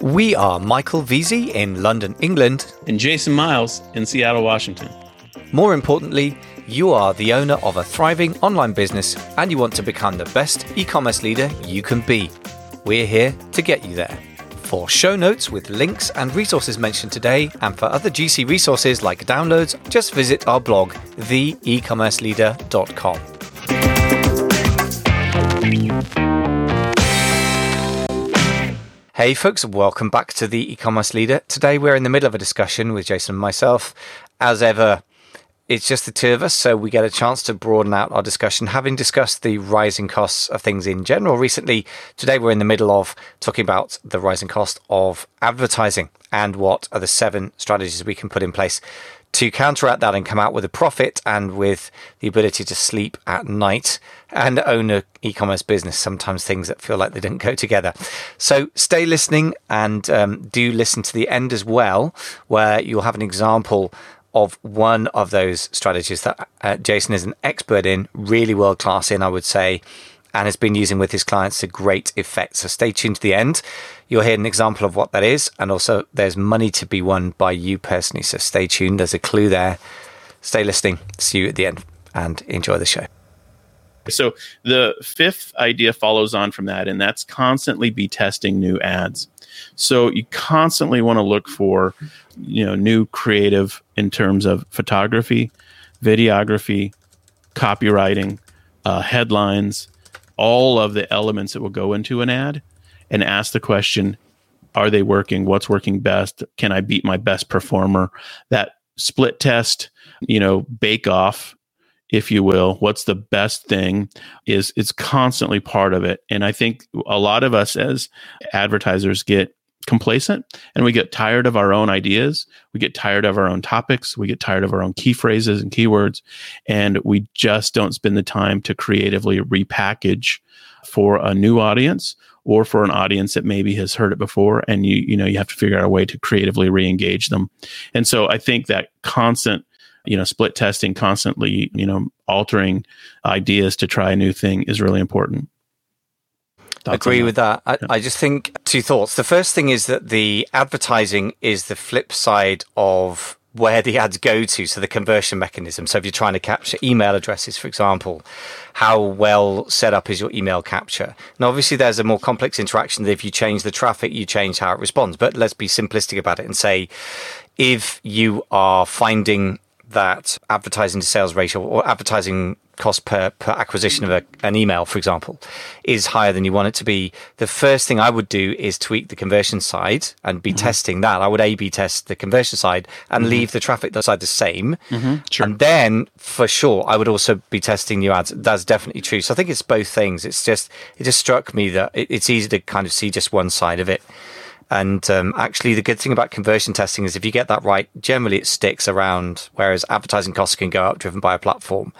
We are Michael Veazey in London, England. And Jason Miles in Seattle, Washington. More importantly, you are the owner of a thriving online business and you want to become the best e commerce leader you can be. We're here to get you there. For show notes with links and resources mentioned today, and for other GC resources like downloads, just visit our blog, theecommerceleader.com. Hey folks, welcome back to the e-commerce leader. Today we're in the middle of a discussion with Jason and myself. As ever, it's just the two of us, so we get a chance to broaden out our discussion. Having discussed the rising costs of things in general recently, today we're in the middle of talking about the rising cost of advertising and what are the seven strategies we can put in place to counteract that and come out with a profit and with the ability to sleep at night and own an e-commerce business sometimes things that feel like they didn't go together so stay listening and um, do listen to the end as well where you'll have an example of one of those strategies that uh, jason is an expert in really world class in i would say and has been using with his clients to great effect. So stay tuned to the end. You'll hear an example of what that is. And also, there's money to be won by you personally. So stay tuned. There's a clue there. Stay listening. See you at the end and enjoy the show. So the fifth idea follows on from that, and that's constantly be testing new ads. So you constantly want to look for, you know, new creative in terms of photography, videography, copywriting, uh, headlines, all of the elements that will go into an ad and ask the question are they working? What's working best? Can i beat my best performer? That split test you know bake off if you will what's the best thing is it's constantly part of it and i think a lot of us as advertisers get complacent and we get tired of our own ideas. We get tired of our own topics. We get tired of our own key phrases and keywords. And we just don't spend the time to creatively repackage for a new audience or for an audience that maybe has heard it before and you you know you have to figure out a way to creatively re-engage them and so i think that constant you know split testing constantly you know altering ideas to try a new thing is really important I agree with that. I, yeah. I, just think two thoughts. The first thing is that the advertising is the flip side of where the ads go to, so the conversion mechanism. So if you're trying to capture email addresses, for example, how well set up is your email capture? Now, obviously, there's a more complex interaction that if you change the traffic, you change how it responds. But let's be simplistic about it and say if you are finding that advertising to sales ratio or advertising cost per, per acquisition of a, an email, for example, is higher than you want it to be, the first thing I would do is tweak the conversion side and be mm-hmm. testing that. I would A B test the conversion side and mm-hmm. leave the traffic side the same. Mm-hmm. Sure. And then for sure, I would also be testing new ads. That's definitely true. So I think it's both things. It's just, it just struck me that it, it's easy to kind of see just one side of it. And um, actually, the good thing about conversion testing is if you get that right, generally it sticks around, whereas advertising costs can go up driven by a platform.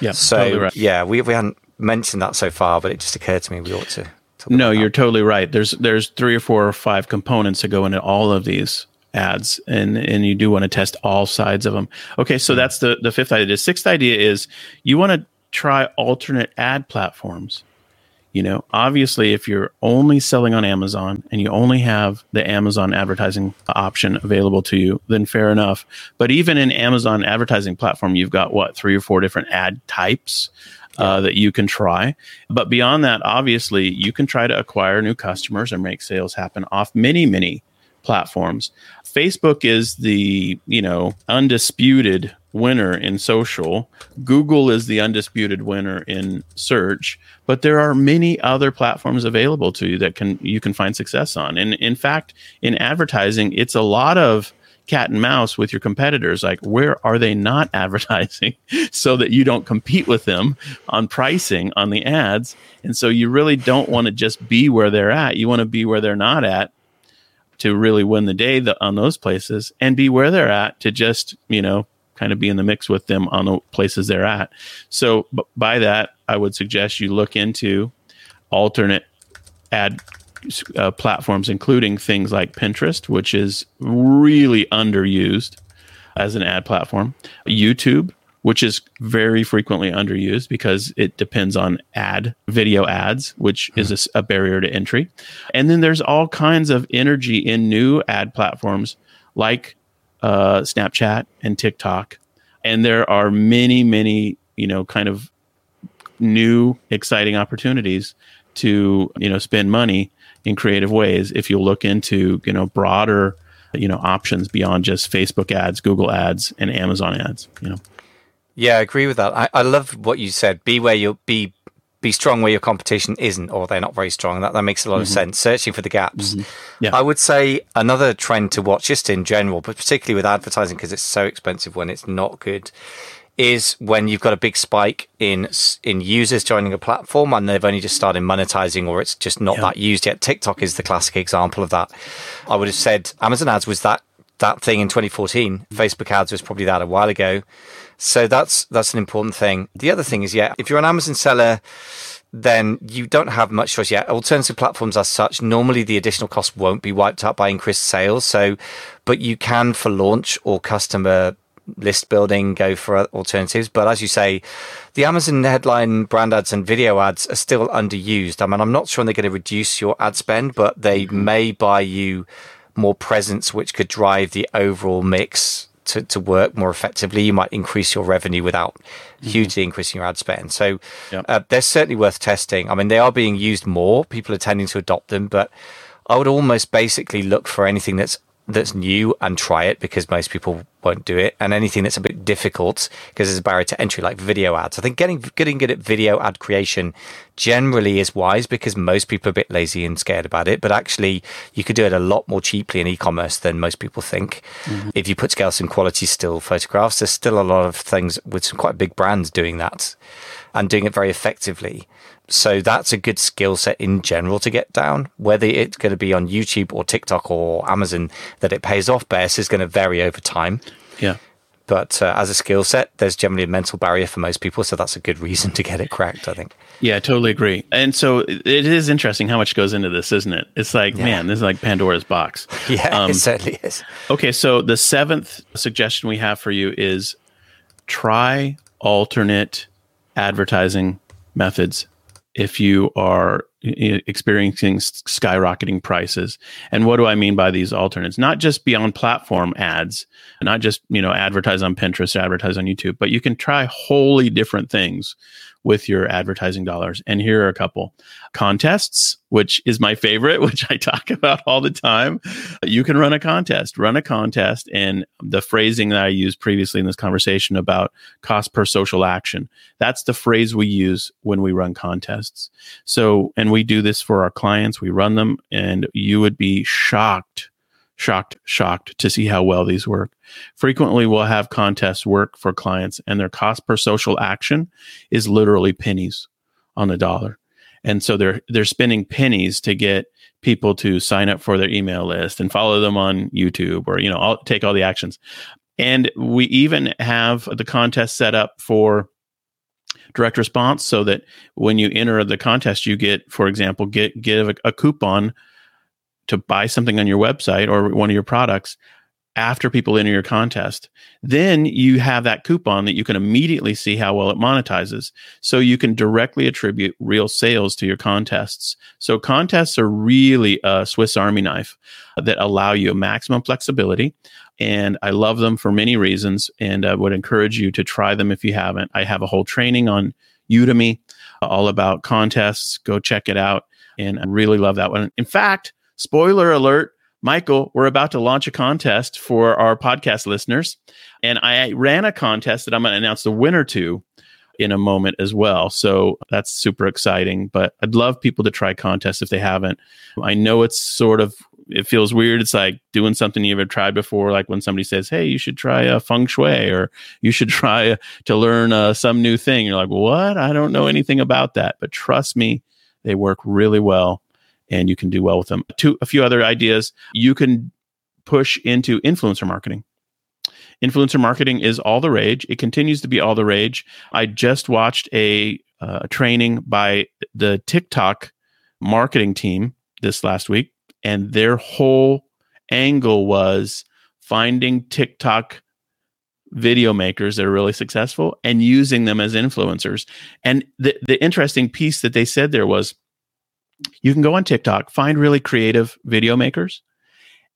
Yeah. So totally right. yeah, we we hadn't mentioned that so far, but it just occurred to me we ought to. No, you're totally right. There's there's three or four or five components that go into all of these ads, and and you do want to test all sides of them. Okay, so that's the the fifth idea. The sixth idea is you want to try alternate ad platforms. You know, obviously, if you're only selling on Amazon and you only have the Amazon advertising option available to you, then fair enough. But even in Amazon advertising platform, you've got what three or four different ad types uh, that you can try. But beyond that, obviously, you can try to acquire new customers and make sales happen off many, many platforms. Facebook is the, you know, undisputed winner in social. Google is the undisputed winner in search, but there are many other platforms available to you that can you can find success on. And in fact, in advertising, it's a lot of cat and mouse with your competitors like where are they not advertising so that you don't compete with them on pricing on the ads and so you really don't want to just be where they're at you want to be where they're not at to really win the day on those places and be where they're at to just you know kind of be in the mix with them on the places they're at. So b- by that, I would suggest you look into alternate ad uh, platforms, including things like Pinterest, which is really underused as an ad platform, YouTube, which is very frequently underused because it depends on ad video ads, which mm-hmm. is a, a, barrier to entry. And then there's all kinds of energy in new ad platforms like uh, Snapchat and TikTok. And there are many, many, you know, kind of new exciting opportunities to, you know, spend money in creative ways if you look into, you know, broader, you know, options beyond just Facebook ads, Google ads, and Amazon ads, you know. Yeah, I agree with that. I, I love what you said. Be where you be be strong where your competition isn't, or they're not very strong. That that makes a lot mm-hmm. of sense. Searching for the gaps. Mm-hmm. Yeah. I would say another trend to watch, just in general, but particularly with advertising because it's so expensive when it's not good, is when you've got a big spike in in users joining a platform and they've only just started monetizing, or it's just not yeah. that used yet. TikTok is the classic example of that. I would have said Amazon ads was that that thing in 2014. Facebook ads was probably that a while ago. So that's that's an important thing. The other thing is, yeah, if you're an Amazon seller, then you don't have much choice yet. Alternative platforms as such, normally the additional cost won't be wiped out by increased sales. So, but you can for launch or customer list building go for alternatives. But as you say, the Amazon headline brand ads and video ads are still underused. I mean, I'm not sure they're going to reduce your ad spend, but they mm-hmm. may buy you more presence, which could drive the overall mix to, to work more effectively, you might increase your revenue without mm-hmm. hugely increasing your ad spend. So yep. uh, they're certainly worth testing. I mean, they are being used more. People are tending to adopt them, but I would almost basically look for anything that's that's new and try it because most people won't do it. And anything that's a bit difficult because there's a barrier to entry, like video ads. I think getting getting good at video ad creation generally is wise because most people are a bit lazy and scared about it. But actually, you could do it a lot more cheaply in e-commerce than most people think. Mm-hmm. If you put together some quality still photographs, there's still a lot of things with some quite big brands doing that and doing it very effectively. So that's a good skill set in general to get down. Whether it's going to be on YouTube or TikTok or Amazon that it pays off best is going to vary over time. Yeah. But uh, as a skill set, there's generally a mental barrier for most people. So that's a good reason to get it cracked, I think. Yeah, I totally agree. And so it is interesting how much goes into this, isn't it? It's like, yeah. man, this is like Pandora's box. Yeah, um, it certainly is. Okay, so the seventh suggestion we have for you is try alternate advertising methods if you are experiencing skyrocketing prices. And what do I mean by these alternates? Not just beyond platform ads, not just, you know, advertise on Pinterest, advertise on YouTube, but you can try wholly different things with your advertising dollars. And here are a couple contests, which is my favorite, which I talk about all the time. You can run a contest, run a contest. And the phrasing that I used previously in this conversation about cost per social action, that's the phrase we use when we run contests. So, and we do this for our clients, we run them, and you would be shocked shocked, shocked to see how well these work. Frequently, we'll have contests work for clients, and their cost per social action is literally pennies on the dollar. And so they're they're spending pennies to get people to sign up for their email list and follow them on YouTube or you know I'll take all the actions. And we even have the contest set up for direct response so that when you enter the contest you get for example get give a, a coupon to buy something on your website or one of your products after people enter your contest. Then you have that coupon that you can immediately see how well it monetizes. So you can directly attribute real sales to your contests. So contests are really a Swiss Army knife that allow you maximum flexibility. And I love them for many reasons and I would encourage you to try them if you haven't. I have a whole training on Udemy uh, all about contests. Go check it out. And I really love that one. In fact, Spoiler alert, Michael, we're about to launch a contest for our podcast listeners. And I ran a contest that I'm going to announce the winner to in a moment as well. So that's super exciting. But I'd love people to try contests if they haven't. I know it's sort of it feels weird. It's like doing something you've ever tried before, like when somebody says, "Hey, you should try a feng shui," or "You should try to learn uh, some new thing." You're like, "What? I don't know anything about that." But trust me, they work really well and you can do well with them. Two, a few other ideas. You can push into influencer marketing. Influencer marketing is all the rage. It continues to be all the rage. I just watched a uh, training by the TikTok marketing team this last week, and their whole angle was finding TikTok video makers that are really successful and using them as influencers. And the, the interesting piece that they said there was you can go on TikTok, find really creative video makers,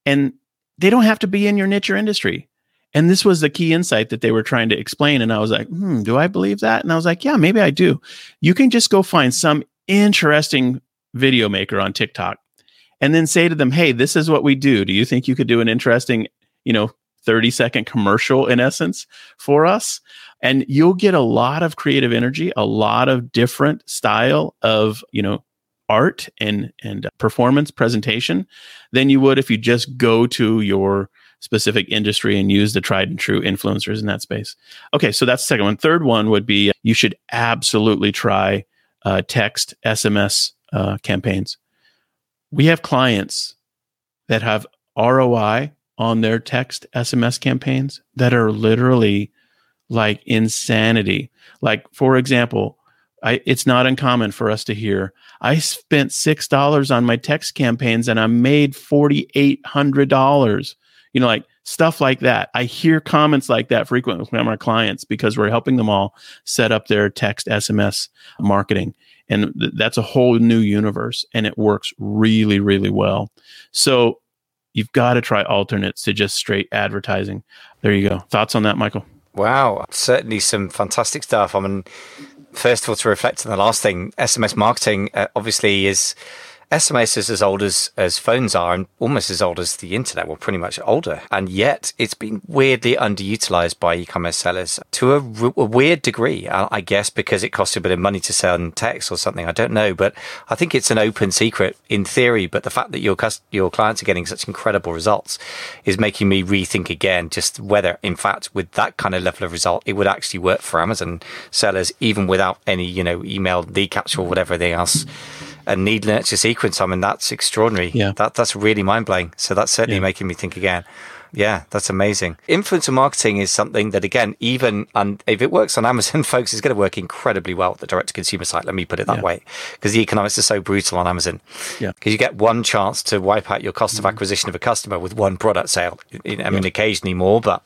and they don't have to be in your niche or industry. And this was the key insight that they were trying to explain. And I was like, hmm, do I believe that? And I was like, yeah, maybe I do. You can just go find some interesting video maker on TikTok and then say to them, hey, this is what we do. Do you think you could do an interesting, you know, 30 second commercial in essence for us? And you'll get a lot of creative energy, a lot of different style of, you know, art and and performance presentation than you would if you just go to your specific industry and use the tried and true influencers in that space. Okay, so that's the second one. Third one would be you should absolutely try uh, text SMS uh, campaigns. We have clients that have ROI on their text SMS campaigns that are literally like insanity. Like, for example, I, it's not uncommon for us to hear, I spent $6 on my text campaigns and I made $4,800. You know, like stuff like that. I hear comments like that frequently from our clients because we're helping them all set up their text SMS marketing. And th- that's a whole new universe and it works really, really well. So you've got to try alternates to just straight advertising. There you go. Thoughts on that, Michael? Wow, certainly some fantastic stuff. I mean, first of all, to reflect on the last thing, SMS marketing uh, obviously is SMS is as old as, as phones are and almost as old as the internet, well, pretty much older. And yet it's been weirdly underutilized by e-commerce sellers to a, a weird degree, I guess, because it costs a bit of money to in text or something. I don't know, but I think it's an open secret in theory. But the fact that your, your clients are getting such incredible results is making me rethink again just whether, in fact, with that kind of level of result, it would actually work for Amazon sellers, even without any, you know, email lead capture or whatever they else a need nurture sequence. I mean, that's extraordinary. Yeah. That, that's really mind blowing. So that's certainly yeah. making me think again. Yeah, that's amazing. Influencer marketing is something that, again, even on, if it works on Amazon, folks, is going to work incredibly well at the direct to consumer site. Let me put it that yeah. way, because the economics are so brutal on Amazon. Yeah, because you get one chance to wipe out your cost of mm-hmm. acquisition of a customer with one product sale. I mean, yeah. occasionally more, but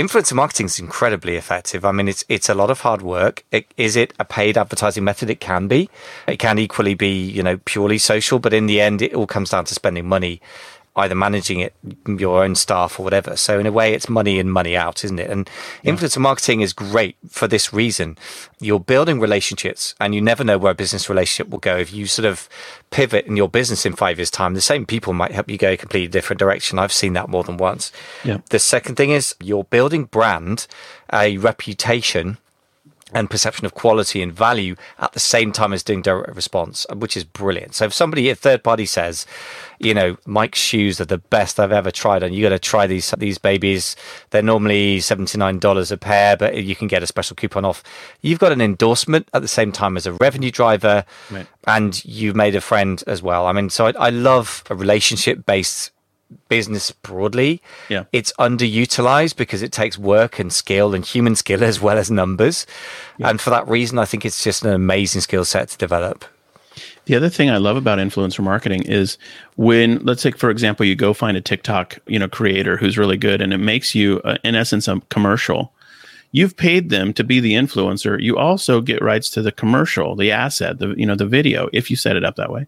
influencer marketing is incredibly effective. I mean, it's it's a lot of hard work. It, is it a paid advertising method? It can be. It can equally be, you know, purely social. But in the end, it all comes down to spending money either managing it, your own staff or whatever. So in a way, it's money in, money out, isn't it? And yeah. influencer marketing is great for this reason. You're building relationships and you never know where a business relationship will go. If you sort of pivot in your business in five years time, the same people might help you go a completely different direction. I've seen that more than once. Yeah. The second thing is you're building brand, a reputation and perception of quality and value at the same time as doing direct response, which is brilliant. So if somebody, a third party says, you know, Mike's shoes are the best I've ever tried and you got to try these these babies. They're normally seventy nine dollars a pair, but you can get a special coupon off. You've got an endorsement at the same time as a revenue driver, right. and you've made a friend as well. I mean, so I, I love a relationship based business broadly. Yeah. It's underutilized because it takes work and skill and human skill as well as numbers. Yeah. And for that reason, I think it's just an amazing skill set to develop. The other thing I love about influencer marketing is when, let's say, for example, you go find a TikTok, you know, creator who's really good, and it makes you, uh, in essence, a commercial you've paid them to be the influencer. You also get rights to the commercial, the asset, the you know the video if you set it up that way,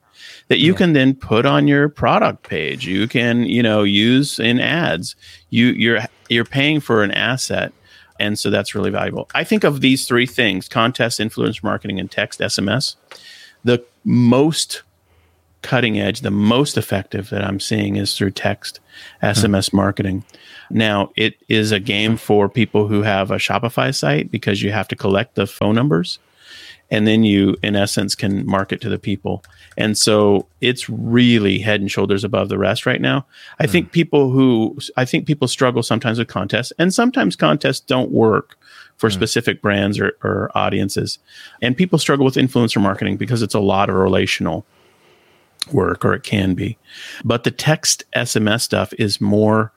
that you yeah. can then put on your product page. You can you know use in ads. You you're you're paying for an asset. And so that's really valuable. I think of these three things contest, influence marketing, and text SMS. The most cutting edge, the most effective that I'm seeing is through text SMS mm-hmm. marketing. Now, it is a game for people who have a Shopify site because you have to collect the phone numbers and then you, in essence, can market to the people. And so it's really head and shoulders above the rest right now. I mm. think people who, I think people struggle sometimes with contests and sometimes contests don't work for mm. specific brands or, or audiences. And people struggle with influencer marketing because it's a lot of relational work or it can be. But the text SMS stuff is more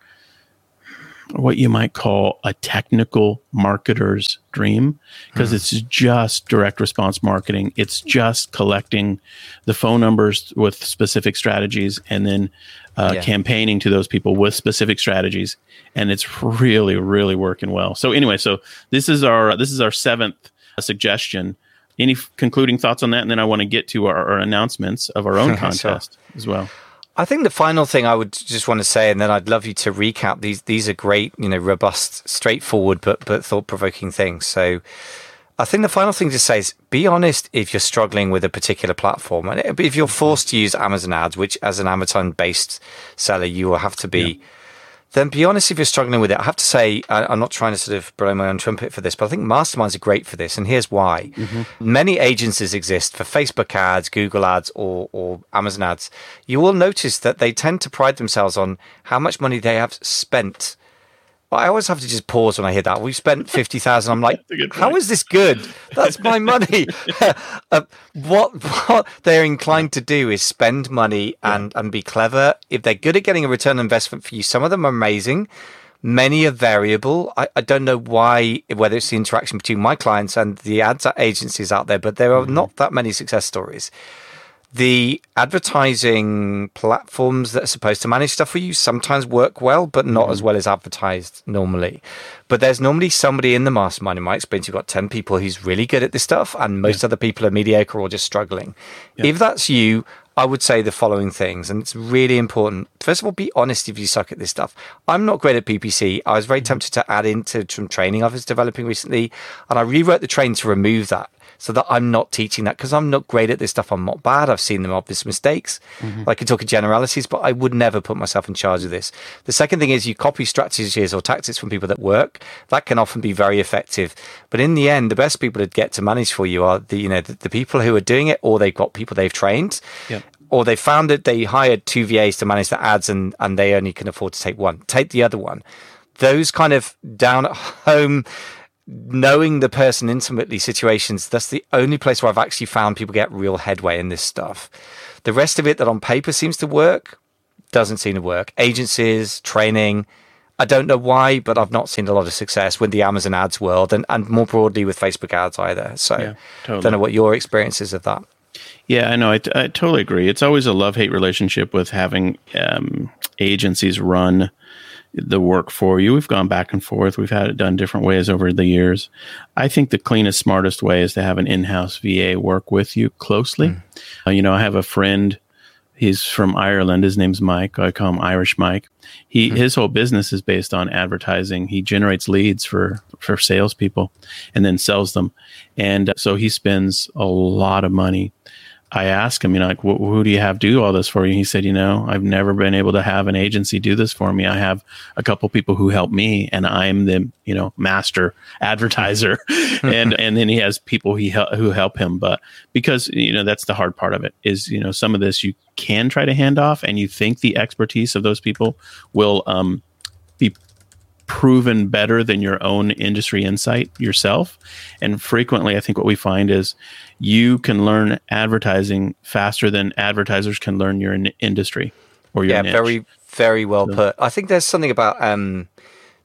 what you might call a technical marketer's dream because mm. it's just direct response marketing. It's just collecting the phone numbers with specific strategies and then uh, yeah. campaigning to those people with specific strategies. And it's really, really working well. So anyway, so this is our this is our seventh suggestion. Any f- concluding thoughts on that? And then I want to get to our, our announcements of our own contest sure. as well. I think the final thing I would just want to say, and then I'd love you to recap these. These are great, you know, robust, straightforward, but but thought provoking things. So, I think the final thing to say is be honest if you're struggling with a particular platform, and if you're forced to use Amazon ads, which as an Amazon based seller you will have to be. Yeah then be honest if you're struggling with it. I have to say, I, am not trying to sort of blow my own trumpet for this, but I think masterminds are great for this. And here's why. Mm-hmm. Many agencies exist for Facebook ads, Google ads, or, or Amazon ads. You will notice that they tend to pride themselves on how much money they have spent I always have to just pause when I hear that. We've spent fifty thousand. I'm like, how is this good? That's my money. uh, what what they're inclined to do is spend money and yeah. and be clever. If they're good at getting a return on investment for you, some of them are amazing. Many are variable. I, I don't know why, whether it's the interaction between my clients and the ads agencies out there, but there are mm-hmm. not that many success stories the advertising platforms that are supposed to manage stuff for you sometimes work well, but not mm-hmm. as well as advertised normally. But there's normally somebody in the mastermind. In my experience, you've got 10 people who's really good at this stuff, and most yeah. other people are mediocre or just struggling. Yeah. If that's you, I would say the following things, and it's really important. First of all, be honest if you suck at this stuff. I'm not great at PPC. I was very mm-hmm. tempted to add into some training I was developing recently, and I rewrote the train to remove that so that I'm not teaching that because I'm not great at this stuff. I'm not bad. I've seen them obvious mistakes. Mm-hmm. I can talk in generalities, but I would never put myself in charge of this. The second thing is you copy strategies or tactics from people that work. That can often be very effective. But in the end, the best people to get to manage for you are the, you know, the, the people who are doing it or they've got people they've trained. Yep or they found that they hired two VAs to manage the ads and, and they only can afford to take one. Take the other one. Those kind of down at home knowing the person intimately situations, that's the only place where I've actually found people get real headway in this stuff. The rest of it that on paper seems to work doesn't seem to work. Agencies, training, I don't know why, but I've not seen a lot of success with the Amazon ads world and, and more broadly with Facebook ads either. So yeah, totally. don't know what your experience is of that. Yeah, I know. I, I totally agree. It's always a love hate relationship with having um, agencies run the work for you. We've gone back and forth. We've had it done different ways over the years. I think the cleanest, smartest way is to have an in-house VA work with you closely. Mm. Uh, you know, I have a friend. He's from Ireland. His name's Mike. I call him Irish Mike. He mm. his whole business is based on advertising. He generates leads for for salespeople and then sells them. And so he spends a lot of money I asked him, you know, like, who do you have do all this for you? He said, you know, I've never been able to have an agency do this for me. I have a couple people who help me, and I'm the, you know, master advertiser, and and then he has people he hel- who help him. But because you know that's the hard part of it is, you know, some of this you can try to hand off, and you think the expertise of those people will um, be proven better than your own industry insight yourself. And frequently, I think what we find is you can learn advertising faster than advertisers can learn your in- industry or your yeah, niche. very very well so, put. I think there's something about um,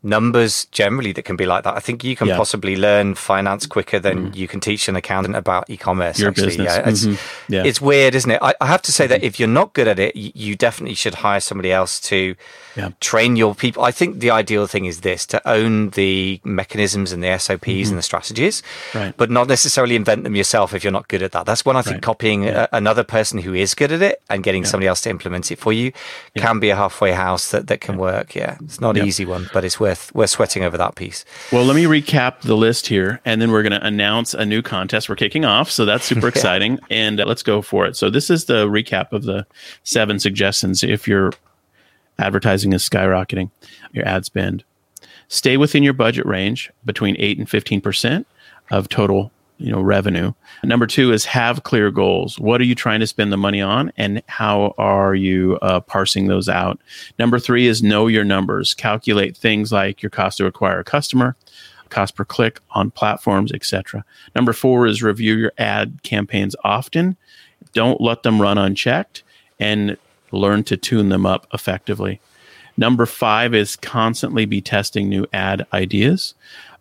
numbers generally that can be like that. I think you can yeah. possibly learn finance quicker than mm. you can teach an accountant about e-commerce. Your actually. business. Yeah, it's, mm-hmm. yeah. it's weird, isn't it? I, I have to say mm-hmm. that if you're not good at it, you, you definitely should hire somebody else to yeah. train your people. I think the ideal thing is this: to own the mechanisms and the SOPs mm-hmm. and the strategies, right. but not necessarily invent them yourself if you're not good at that. That's when I think right. copying a, another person who is good at it and getting somebody else to implement it for you can be a halfway house that, that can work. Yeah, it's not an easy one, but it's worth worth sweating over that piece. Well, let me recap the list here, and then we're going to announce a new contest we're kicking off. So that's super exciting, and uh, let's go for it. So this is the recap of the seven suggestions. If your advertising is skyrocketing, your ad spend, stay within your budget range between eight and fifteen percent of total you know revenue. Number two is have clear goals. What are you trying to spend the money on and how are you uh, parsing those out? Number three is know your numbers. Calculate things like your cost to acquire a customer cost per click on platforms etc number four is review your ad campaigns often. Don't let them run unchecked and learn to tune them up effectively. Number five is constantly be testing new ad ideas.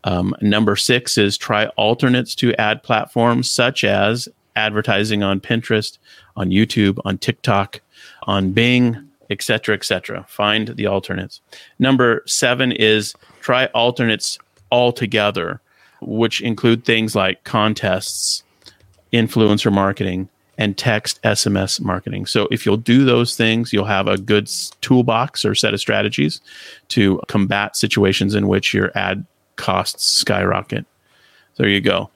Um, number six is try alternates to ad platforms such as advertising on Pinterest, on YouTube, on TikTok, on Bing, etc., etc. Find the alternates. Number seven is try alternates altogether, which include things like contests, influencer marketing, and text SMS marketing. So if you'll do those things, you'll have a good toolbox or set of strategies to combat situations in which your ad costs skyrocket. There you go.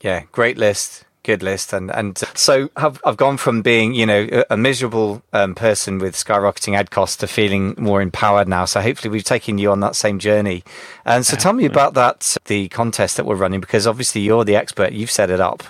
Yeah, great list good list. And and so I've, I've gone from being you know a, miserable um, person with skyrocketing ad costs to feeling more empowered now. So hopefully we've taken you on that same journey. And so tell me about that the contest that we're running because obviously you're the expert. You've set it up.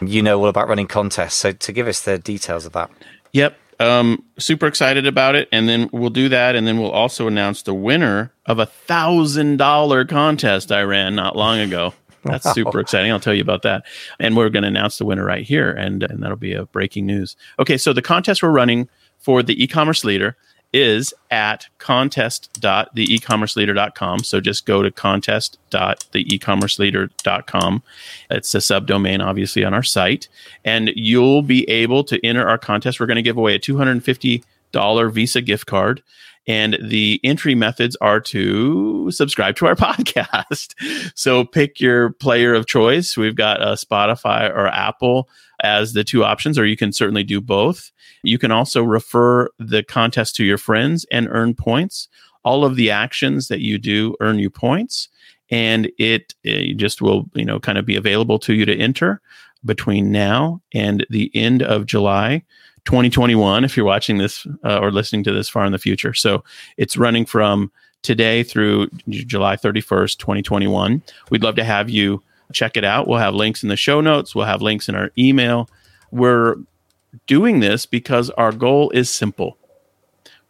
You know all about running contests. So to give us the details of that. Yep um, super excited about it and then we'll do that and then we'll also announce the winner of a thousand dollar contest i ran not long ago that's wow. super exciting. I'll tell you about that. And we're going to announce the winner right here, and, and that'll be a breaking news. Okay, so the contest we're running for the e-commerce leader is at contest.theecommerceleader.com. So just go to contest.theecommerceleader.com. It's a subdomain, obviously, on our site. And you'll be able to enter our contest. We're going to give away a $250 Visa gift card. And the entry methods are to subscribe to our podcast. so pick your player of choice. We've got uh, Spotify or Apple as the two options, or you can certainly do both. You can also refer the contest to your friends and earn points. All of the actions that you do earn you points, and it, it just will, you know, kind of be available to you to enter between now and the end of July. 2021 if you're watching this uh, or listening to this far in the future. So it's running from today through July 31st, 2021. We'd love to have you check it out. We'll have links in the show notes, we'll have links in our email. We're doing this because our goal is simple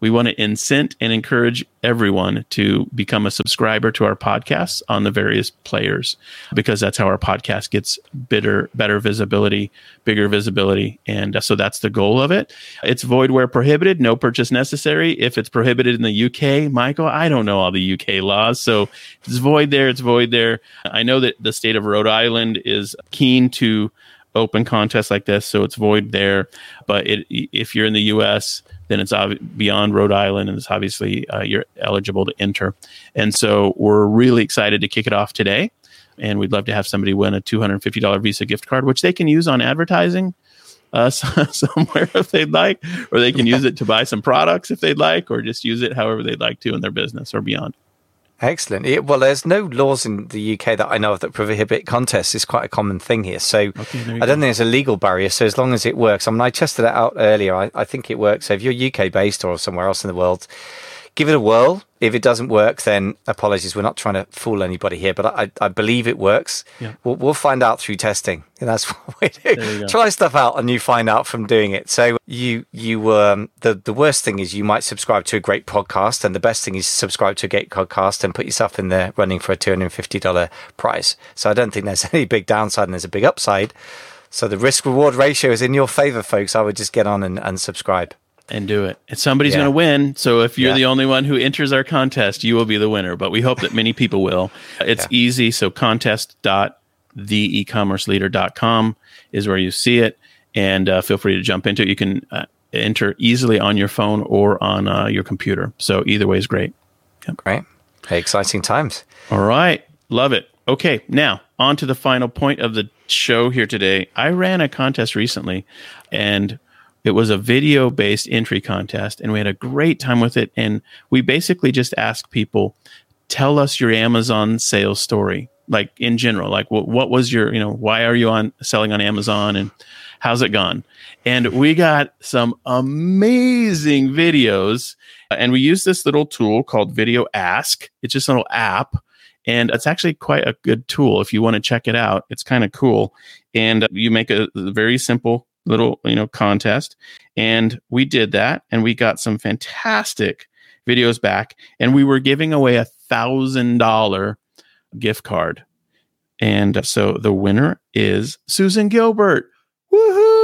we want to incent and encourage everyone to become a subscriber to our podcasts on the various players because that's how our podcast gets better better visibility bigger visibility. And uh, so that's the goal of it. It's void where prohibited no purchase necessary. If it's prohibited in the uk michael i don't know all the uk laws. So it's void there it's void there. I know that the state of rhode island is keen to open contests like this so it's void there. But it, if you're in the us then it's beyond Rhode Island, and it's obviously uh, you're eligible to enter. And so we're really excited to kick it off today, and we'd love to have somebody win a $250 Visa gift card, which they can use on advertising uh, somewhere if they'd like, or they can use it to buy some products if they'd like, or just use it however they'd like to in their business or beyond. Excellent. Yeah, well, there's no laws in the UK that I know of that prohibit contests. It's quite a common thing here. So okay, I don't go. think there's a legal barrier. So as long as it works, I mean, I tested it out earlier. I, I think it works. So if you're UK based or somewhere else in the world, give it a whirl. If it doesn't work, then apologies. We're not trying to fool anybody here, but I, I believe it works. Yeah. We'll, we'll find out through testing. And that's what we do. Try stuff out and you find out from doing it. So you you um the the worst thing is you might subscribe to a great podcast, and the best thing is subscribe to a great podcast and put yourself in there running for a two hundred and fifty dollar prize. So I don't think there's any big downside and there's a big upside. So the risk reward ratio is in your favor, folks. I would just get on and, and subscribe and do it. And somebody's yeah. going to win. So if you're yeah. the only one who enters our contest, you will be the winner. But we hope that many people will. It's yeah. easy. So contest.theecommerceleader.com is where you see it. And uh, feel free to jump into it. You can uh, enter easily on your phone or on uh, your computer. So either way is great. Yep. Great. Hey, exciting times. All right. Love it. Okay. Now, on to the final point of the show here today. I ran a contest recently and it was a video based entry contest, and we had a great time with it. And we basically just asked people, tell us your Amazon sales story, like in general, like what, what was your, you know, why are you on selling on Amazon and how's it gone? And we got some amazing videos. And we use this little tool called VideoAsk. It's just a little app and it's actually quite a good tool if you want to check it out it's kind of cool and uh, you make a very simple little you know contest and we did that and we got some fantastic videos back and we were giving away a thousand dollar gift card and so the winner is susan gilbert woohoo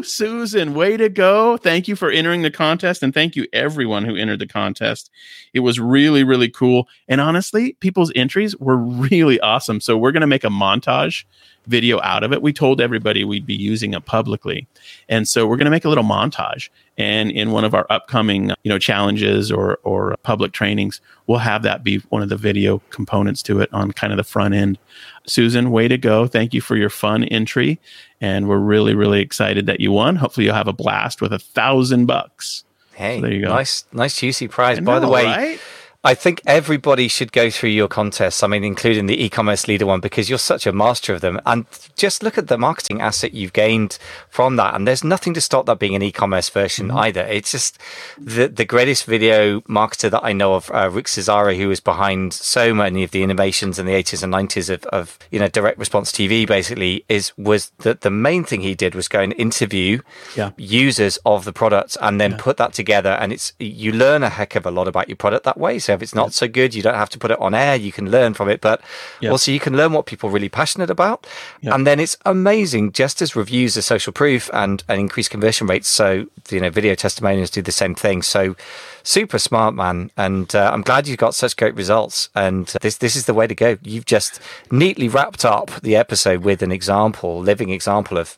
Woo, Susan, way to go. Thank you for entering the contest and thank you everyone who entered the contest. It was really, really cool. And honestly, people's entries were really awesome. So we're going to make a montage video out of it. We told everybody we'd be using it publicly. And so we're going to make a little montage. And in one of our upcoming, you know, challenges or or public trainings, we'll have that be one of the video components to it on kind of the front end. Susan, way to go. Thank you for your fun entry. And we're really, really excited that you won. Hopefully you'll have a blast with a thousand bucks. Hey, so there you go. Nice, nice juicy prize. By the way, right? I think everybody should go through your contests. I mean, including the e-commerce leader one, because you're such a master of them. And just look at the marketing asset you've gained from that. And there's nothing to stop that being an e-commerce version mm-hmm. either. It's just the the greatest video marketer that I know of, uh, Rick Cesari, who was behind so many of the innovations in the 80s and 90s of, of you know direct response TV. Basically, is was that the main thing he did was go and interview yeah. users of the products and then yeah. put that together. And it's you learn a heck of a lot about your product that way. So so if it's not so good, you don't have to put it on air. You can learn from it, but yep. also you can learn what people are really passionate about. Yep. And then it's amazing, just as reviews are social proof and, and increase conversion rates. So, you know, video testimonials do the same thing. So super smart, man. And uh, I'm glad you got such great results. And this, this is the way to go. You've just neatly wrapped up the episode with an example, living example of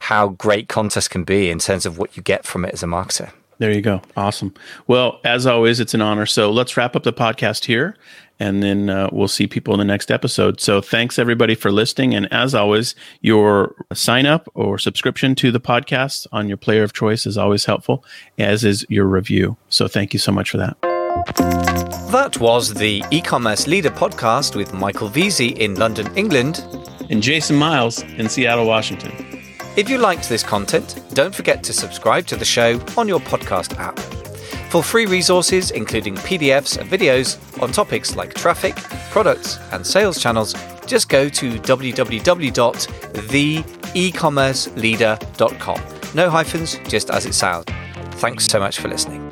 how great contests can be in terms of what you get from it as a marketer. There you go. Awesome. Well, as always, it's an honor. So let's wrap up the podcast here and then uh, we'll see people in the next episode. So thanks everybody for listening. And as always, your sign up or subscription to the podcast on your player of choice is always helpful, as is your review. So thank you so much for that. That was the e commerce leader podcast with Michael Veazey in London, England, and Jason Miles in Seattle, Washington. If you liked this content, don't forget to subscribe to the show on your podcast app. For free resources, including PDFs and videos on topics like traffic, products, and sales channels, just go to www.theecommerceleader.com. No hyphens, just as it sounds. Thanks so much for listening.